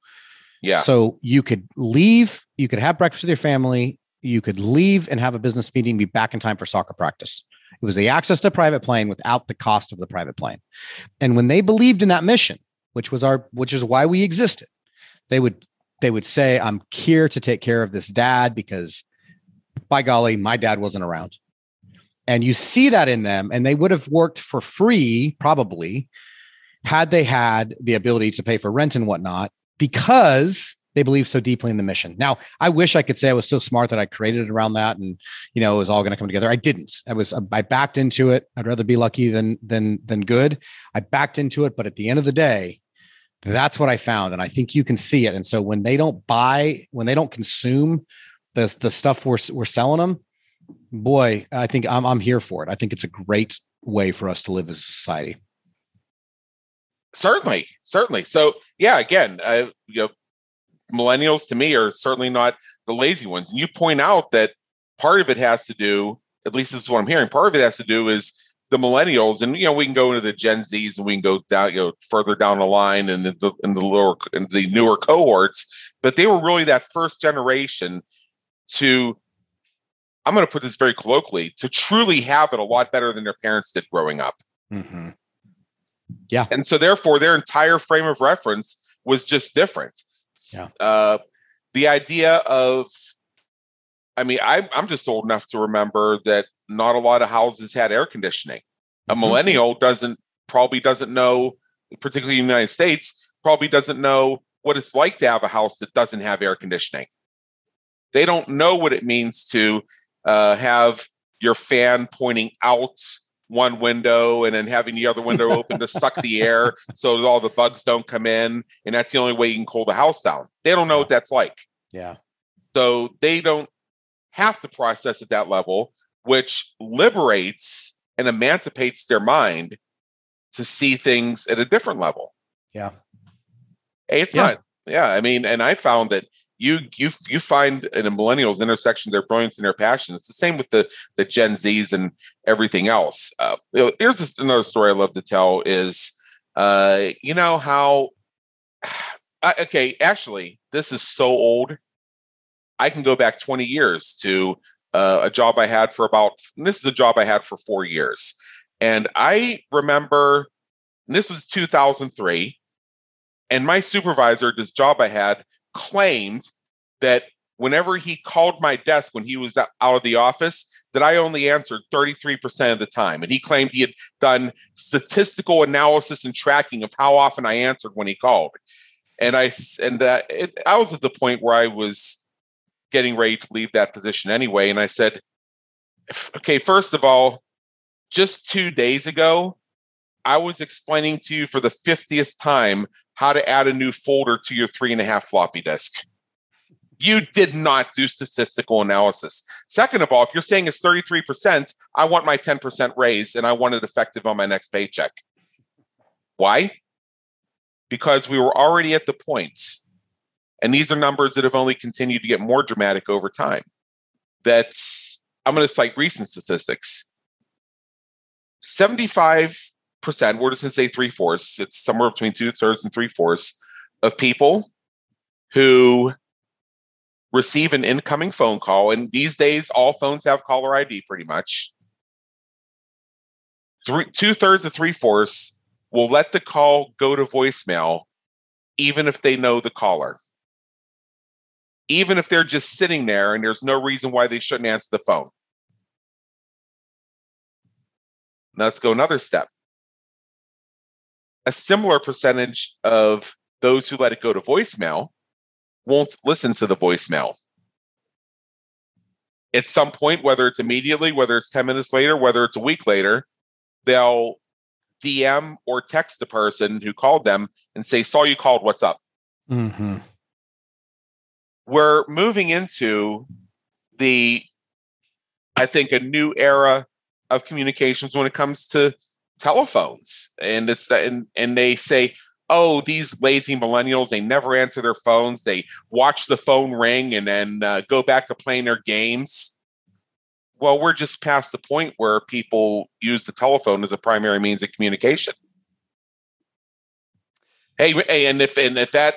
Yeah. So you could leave, you could have breakfast with your family, you could leave and have a business meeting, be back in time for soccer practice. It was the access to private plane without the cost of the private plane. And when they believed in that mission, which was our which is why we existed, they would they would say, I'm here to take care of this dad because by golly, my dad wasn't around. And you see that in them, and they would have worked for free, probably, had they had the ability to pay for rent and whatnot, because they believe so deeply in the mission. Now, I wish I could say I was so smart that I created it around that, and you know, it was all going to come together. I didn't. I was I backed into it. I'd rather be lucky than than than good. I backed into it, but at the end of the day, that's what I found, and I think you can see it. And so when they don't buy, when they don't consume the the stuff we're we're selling them, boy, I think I'm I'm here for it. I think it's a great way for us to live as a society. Certainly, certainly. So yeah, again, uh, you know, millennials to me are certainly not the lazy ones. And you point out that part of it has to do, at least this is what I'm hearing. Part of it has to do is the millennials, and you know, we can go into the Gen Zs and we can go down, you know, further down the line and the in the lower in the newer cohorts, but they were really that first generation to I'm going to put this very colloquially to truly have it a lot better than their parents did growing up. Mm-hmm. Yeah. And so, therefore, their entire frame of reference was just different. Yeah. Uh, the idea of, I mean, I'm, I'm just old enough to remember that not a lot of houses had air conditioning. A mm-hmm. millennial doesn't probably doesn't know, particularly in the United States, probably doesn't know what it's like to have a house that doesn't have air conditioning. They don't know what it means to uh, have your fan pointing out one window and then having the other window open to suck the air so that all the bugs don't come in. And that's the only way you can cool the house down. They don't know what that's like. Yeah. So they don't have to process at that level, which liberates and emancipates their mind to see things at a different level. Yeah. It's yeah. not, yeah. I mean, and I found that you you you find in the millennials intersection their brilliance and their passion. It's the same with the the Gen Zs and everything else. Uh, here's another story I love to tell is uh, you know how I, okay actually this is so old. I can go back 20 years to uh, a job I had for about this is a job I had for four years, and I remember this was 2003, and my supervisor, this job I had claimed that whenever he called my desk when he was out of the office, that I only answered 33% of the time. And he claimed he had done statistical analysis and tracking of how often I answered when he called. And I and uh, it, I was at the point where I was getting ready to leave that position anyway. And I said, okay, first of all, just two days ago, I was explaining to you for the 50th time how to add a new folder to your three and a half floppy disk. You did not do statistical analysis. Second of all, if you're saying it's 33%, I want my 10% raise and I want it effective on my next paycheck. Why? Because we were already at the point, and these are numbers that have only continued to get more dramatic over time. That's, I'm going to cite recent statistics. 75 percent, we're just to say three fourths, it's somewhere between two thirds and three fourths of people who receive an incoming phone call, and these days all phones have caller ID pretty much. Two thirds to three fourths will let the call go to voicemail, even if they know the caller. Even if they're just sitting there and there's no reason why they shouldn't answer the phone. Let's go another step. A similar percentage of those who let it go to voicemail won't listen to the voicemail. At some point, whether it's immediately, whether it's 10 minutes later, whether it's a week later, they'll DM or text the person who called them and say, Saw you called, what's up? Mm-hmm. We're moving into the, I think, a new era of communications when it comes to telephones. And it's that, and, and they say, oh, these lazy millennials, they never answer their phones. They watch the phone ring and then uh, go back to playing their games. Well, we're just past the point where people use the telephone as a primary means of communication. Hey, hey, and if and if that,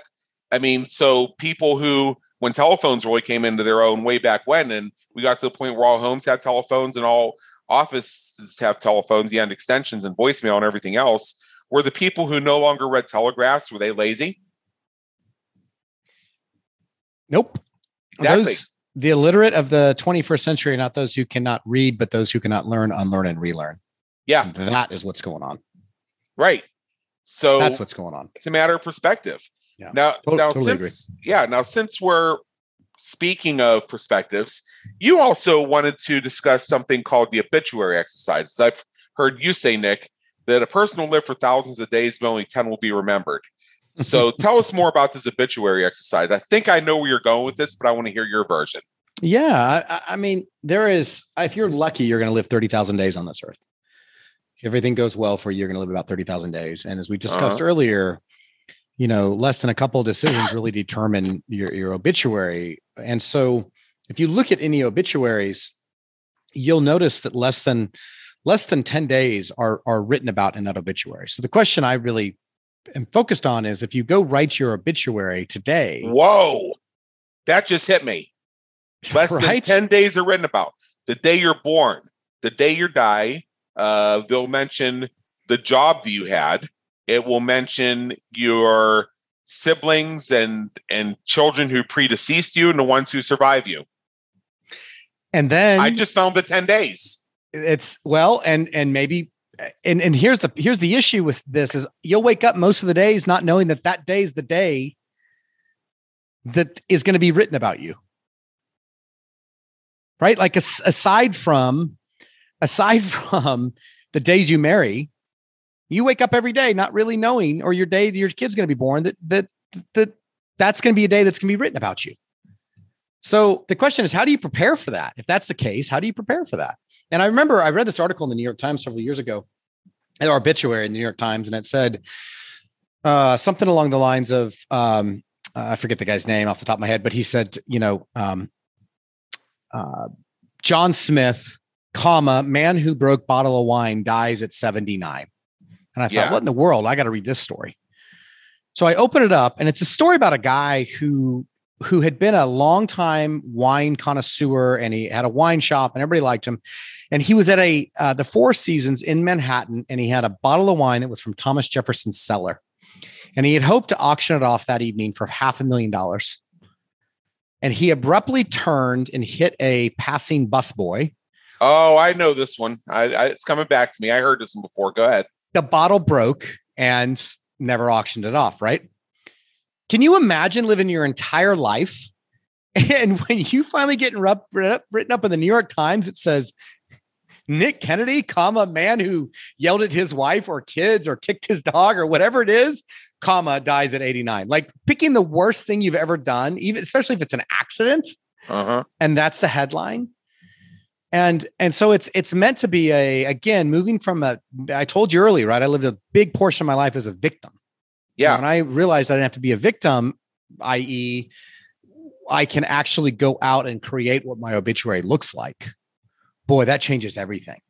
I mean, so people who when telephones really came into their own way back when, and we got to the point where all homes had telephones and all offices have telephones, and extensions and voicemail and everything else were the people who no longer read telegraphs, were they lazy? Nope. Exactly. Those, the illiterate of the 21st century are not those who cannot read, but those who cannot learn, unlearn, and relearn. Yeah. That is what's going on. Right. So that's what's going on. It's a matter of perspective. Yeah. Now, Totally- now totally since yeah, now since we're speaking of perspectives, you also wanted to discuss something called the obituary exercises. I've heard you say, Nick, that a person will live for thousands of days, but only 10 will be remembered. So tell us more about this obituary exercise. I think I know where you're going with this, but I want to hear your version. Yeah. I, I mean, there is, if you're lucky, you're going to live 30,000 days on this earth. If everything goes well for you, you're going to live about 30,000 days. And as we discussed Uh-huh. earlier, you know, less than a couple of decisions really determine your, your obituary. And so if you look at any obituaries, you'll notice that less than less than 10 days are are written about in that obituary. So the question I really am focused on is if you go write your obituary today, Whoa, that just hit me. Less right? than 10 days are written about. The day you're born, the day you die. Uh, they'll mention the job that you had. It will mention your siblings and and children who predeceased you and the ones who survive you. and then I just found the 10 days. it's well and and maybe and and here's the here's the issue with this is you'll wake up most of the days not knowing that that day is the day that is going to be written about you right like as, aside from aside from the days you marry you wake up every day not really knowing or your day your kid's going to be born that that that that's going to be a day that's going to be written about you. So the question is how do you prepare for that? If that's the case how do you prepare for that? And I remember I read this article in the New York Times several years ago, an obituary in the New York Times, and it said uh, something along the lines of um, uh, I forget the guy's name off the top of my head, but he said, you know, um, uh, John Smith, comma, man who broke bottle of wine dies at 79. And I thought, Yeah. what in the world? I got to read this story. So I open it up, and it's a story about a guy who who had been a longtime wine connoisseur, and he had a wine shop, and everybody liked him. And he was at a uh, the Four Seasons in Manhattan, and he had a bottle of wine that was from Thomas Jefferson's cellar, and he had hoped to auction it off that evening for half a million dollars. And he abruptly turned and hit a passing busboy. Oh, I know this one. I, I, it's coming back to me. I heard this one before. Go ahead. The bottle broke and never auctioned it off. Right? Can you imagine living your entire life and when you finally get written up, written up in the New York Times, it says Nick Kennedy, comma, man who yelled at his wife or kids or kicked his dog or whatever it is, comma, dies at 89. Like picking the worst thing you've ever done, even especially if it's an accident, Uh huh. and that's the headline. And and so it's it's meant to be a again moving from a I told you earlier, right? I lived a big portion of my life as a victim. Yeah. When I realized I didn't have to be a victim, i.e., I can actually go out and create what my obituary looks like. Boy, that changes everything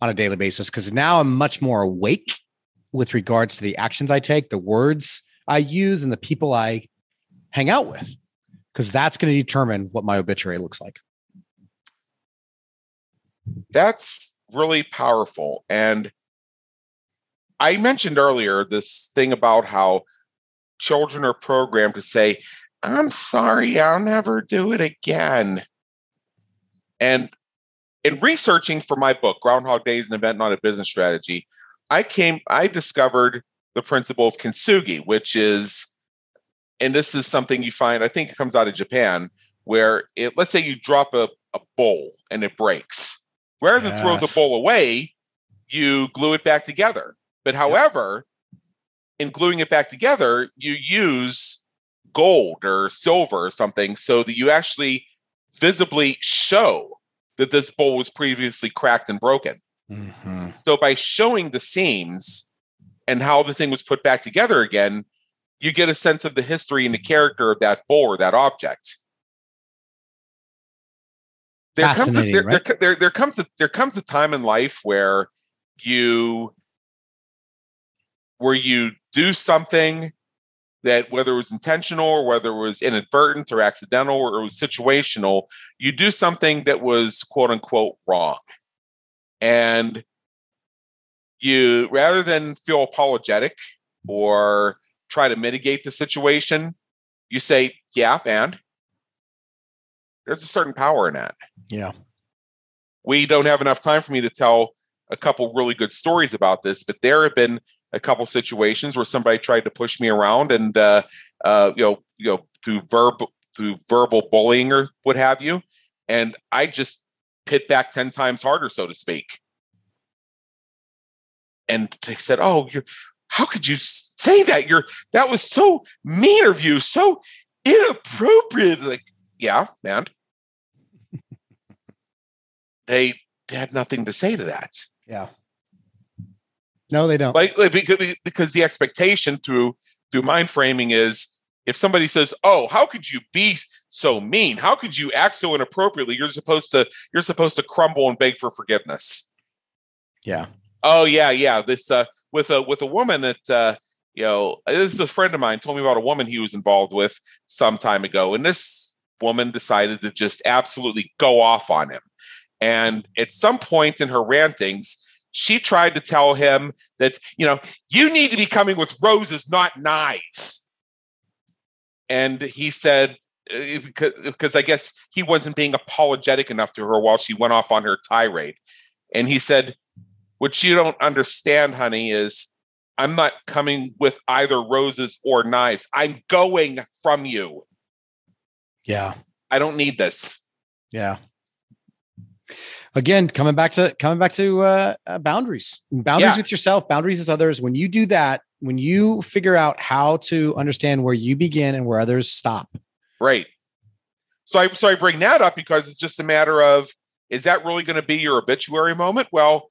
on a daily basis because now I'm much more awake with regards to the actions I take, the words I use, and the people I hang out with. because that's going to determine what my obituary looks like. That's really powerful. And I mentioned earlier this thing about how children are programmed to say, I'm sorry, I'll never do it again. And in researching for my book, Groundhog Days, an event, not a business strategy, I came, I discovered the principle of kintsugi, which is, and this is something you find, I think it comes out of Japan, where it, let's say you drop a, a bowl and it breaks. Rather yes. than throw the bowl away, you glue it back together. But however, in gluing it back together, you use gold or silver or something so that you actually visibly show that this bowl was previously cracked and broken. Mm-hmm. So by showing the seams and how the thing was put back together again, you get a sense of the history and the character of that bowl or that object. There comes a, there, right? there, there, there comes a, there comes a time in life where you where you do something that whether it was intentional or whether it was inadvertent or accidental or it was situational, you do something that was quote unquote wrong. And you, rather than feel apologetic or try to mitigate the situation, you say, yeah, and there's a certain power in that. Yeah. We don't have enough time for me to tell a couple really good stories about this, but there have been a couple situations where somebody tried to push me around and uh, uh, you know you know through verb through verbal bullying or what have you and i just hit back 10 times harder so to speak and they said oh you're how could you say that you're that was so mean of you so inappropriate like yeah man they had nothing to say to that yeah no, they don't. Like, like because, because the expectation through through mind framing is if somebody says, "Oh, how could you be so mean? How could you act so inappropriately?" You're supposed to you're supposed to crumble and beg for forgiveness. Yeah. Oh yeah, yeah. This uh, with a with a woman that uh, you know, this is a friend of mine told me about a woman he was involved with some time ago, and this woman decided to just absolutely go off on him. And at some point in her rantings, she tried to tell him that, you know, you need to be coming with roses, not knives. And he said, uh, because, because I guess he wasn't being apologetic enough to her while she went off on her tirade. And he said, What you don't understand, honey, is I'm not coming with either roses or knives. I'm going from you. Yeah. I don't need this. Yeah. Again coming back to coming back to uh, uh, boundaries. Boundaries yeah. with yourself boundaries with others. When you do that when you figure out how to understand where you begin and where others stop. Right. So i so i bring that up because it's just a matter of is that really going to be your obituary moment? Well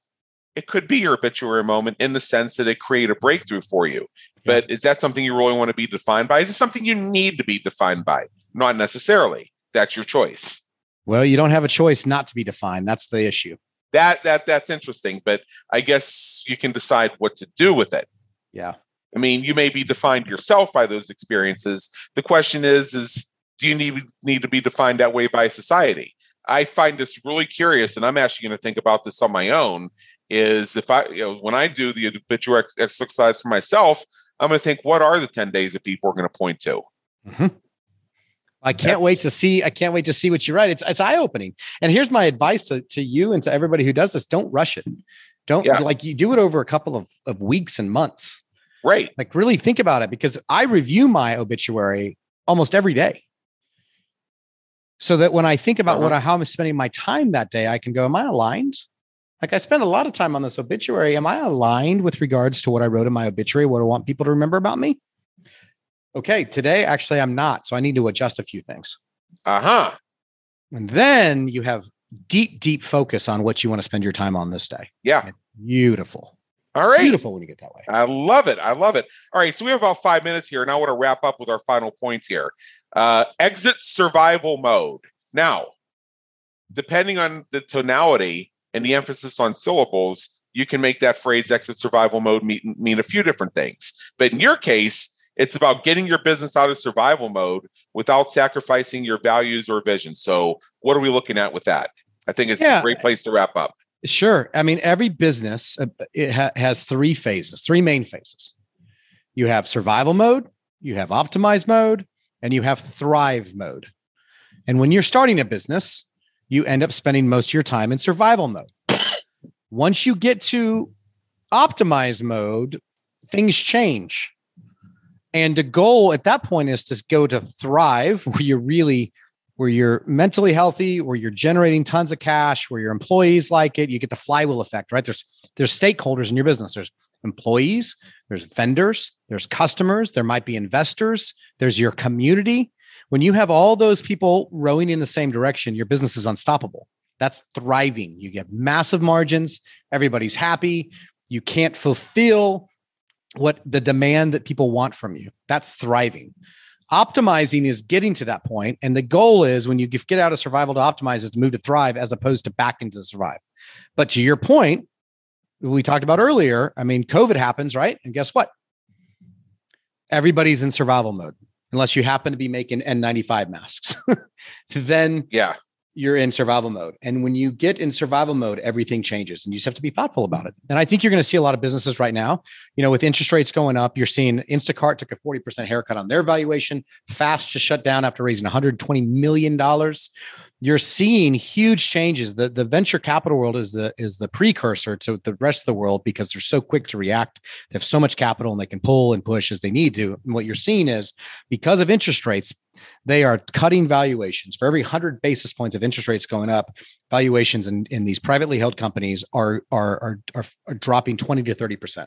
it could be your obituary moment in the sense that it create a breakthrough for you. But is that something you really want to be defined by? Is it something you need to be defined by not necessarily that's your choice well, you don't have a choice not to be defined. That's the issue. That that that's interesting, but I guess you can decide what to do with it. Yeah. I mean, you may be defined yourself by those experiences. The question is is do you need need to be defined that way by society? I find this really curious and I'm actually going to think about this on my own is if I you know when I do the obituary exercise for myself, I'm going to think what are the 10 days that people are going to point to? Mm-hmm. I can't That's... wait to see. I can't wait to see what you write. It's it's eye opening. And here's my advice to, to you and to everybody who does this: don't rush it. Don't yeah. like you do it over a couple of, of weeks and months. Right. Like really think about it because I review my obituary almost every day. So that when I think about uh-huh. what I, how I'm spending my time that day, I can go, Am I aligned? Like I spend a lot of time on this obituary. Am I aligned with regards to what I wrote in my obituary? What I want people to remember about me? Okay, today actually I'm not. So I need to adjust a few things. Uh huh. And then you have deep, deep focus on what you want to spend your time on this day. Yeah. Beautiful. All right. Beautiful when you get that way. I love it. I love it. All right. So we have about five minutes here. And I want to wrap up with our final point here. Uh, exit survival mode. Now, depending on the tonality and the emphasis on syllables, you can make that phrase exit survival mode mean, mean a few different things. But in your case, It's about getting your business out of survival mode without sacrificing your values or vision. So, what are we looking at with that? I think it's yeah. a great place to wrap up. Sure. I mean, every business uh, it ha- has three phases, three main phases. You have survival mode, you have optimize mode, and you have thrive mode. And when you're starting a business, you end up spending most of your time in survival mode. Once you get to optimize mode, things change. And the goal at that point is to go to thrive, where you're really, where you're mentally healthy, where you're generating tons of cash, where your employees like it. You get the flywheel effect, right? There's there's stakeholders in your business. There's employees, there's vendors, there's customers, there might be investors, there's your community. When you have all those people rowing in the same direction, your business is unstoppable. That's thriving. You get massive margins, everybody's happy. You can't fulfill what the demand that people want from you. That's thriving. Optimizing is getting to that point, and the goal is when you get out of survival to optimize is to move to thrive as opposed to back into survive. But to your point, we talked about earlier, I mean, COVID happens, right? And guess what? Everybody's in survival mode unless you happen to be making N95 masks. then yeah, you're in survival mode. And when you get in survival mode, everything changes and you just have to be thoughtful about it. And I think you're going to see a lot of businesses right now, you know, with interest rates going up, you're seeing Instacart took a 40% haircut on their valuation, Fast just shut down after raising $120 million you're seeing huge changes. The, the venture capital world is the is the precursor to the rest of the world because they're so quick to react. They have so much capital and they can pull and push as they need to. And what you're seeing is because of interest rates, they are cutting valuations. For every 100 basis points of interest rates going up, valuations in, in these privately held companies are are are, are, are dropping 20 to 30%.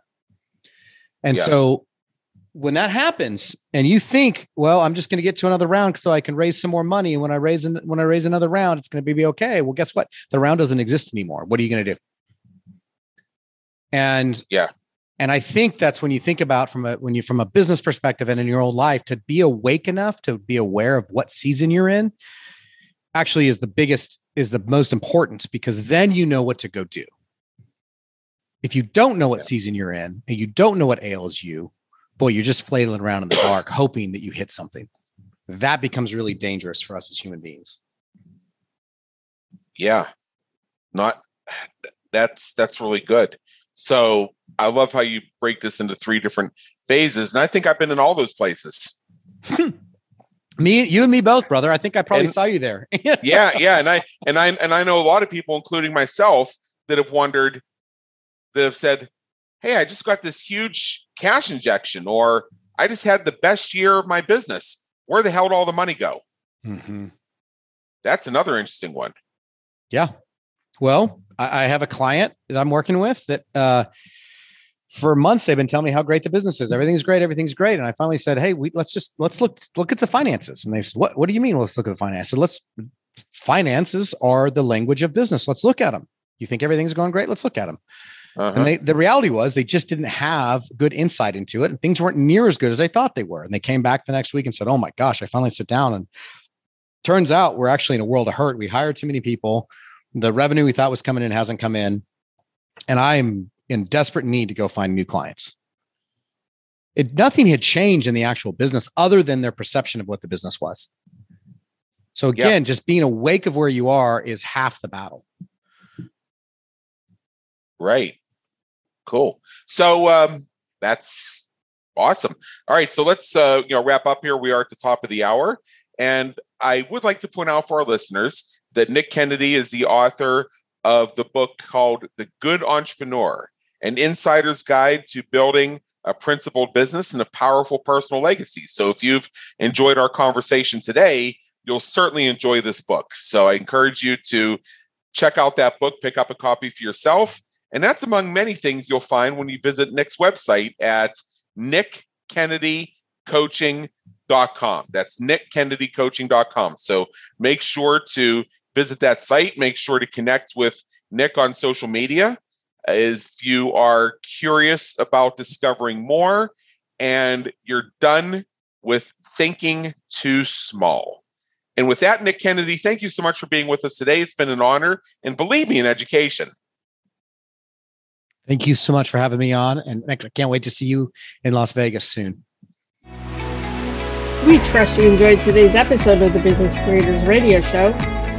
And yeah. so when that happens and you think well i'm just going to get to another round so i can raise some more money and when i raise an, when i raise another round it's going to be okay well guess what the round doesn't exist anymore what are you going to do and yeah and i think that's when you think about from a when you from a business perspective and in your own life to be awake enough to be aware of what season you're in actually is the biggest is the most important because then you know what to go do if you don't know what season you're in and you don't know what ails you boy, you're just flailing around in the dark, hoping that you hit something. That becomes really dangerous for us as human beings. Yeah, not that's that's really good. So I love how you break this into three different phases, and I think I've been in all those places. me, you, and me both, brother. I think I probably and, saw you there. yeah, yeah, and I and I and I know a lot of people, including myself, that have wondered, that have said, hey, I just got this huge cash injection, or I just had the best year of my business. Where the hell did all the money go? Mm-hmm. That's another interesting one. Yeah. Well, I, I, have a client that I'm working with that uh, for months they've been telling me how great the business is. Everything's great. Everything's great. And I finally said, "Hey, we let's just let's look look at the finances." And they said, "What What do you mean? Let's look at the finances." So let's finances are the language of business. Let's look at them. You think everything's going great? Let's look at them. Uh-huh. And they, the reality was they just didn't have good insight into it. And things weren't near as good as they thought they were. And they came back the next week and said, Oh my gosh, I finally sit down. And turns out we're actually in a world of hurt. We hired too many people. The revenue we thought was coming in hasn't come in. And I'm in desperate need to go find new clients. It, nothing had changed in the actual business other than their perception of what the business was. So again, just being awake of where you are is half the battle. Right. Cool. So um, that's awesome. All right, so let's uh, you know wrap up here. We are at the top of the hour, and I would like to point out for our listeners that Nick Kennedy is the author of the book called The Good Entrepreneur: An Insider's Guide to Building a Principled Business and a Powerful Personal Legacy. So if you've enjoyed our conversation today, you'll certainly enjoy this book. So I encourage you to check out that book, pick up a copy for yourself and that's among many things you'll find when you visit Nick's website at nickkennedycoaching.com. That's nickkennedycoaching.com. So make sure to visit that site. Make sure to connect with Nick on social media if you are curious about discovering more and you're done with thinking too small. And with that, Nick Kennedy, thank you so much for being with us today. It's been an honor and believe me, in education. Thank you so much for having me on. And I can't wait to see you in Las Vegas soon. We trust you enjoyed today's episode of the Business Creators Radio Show.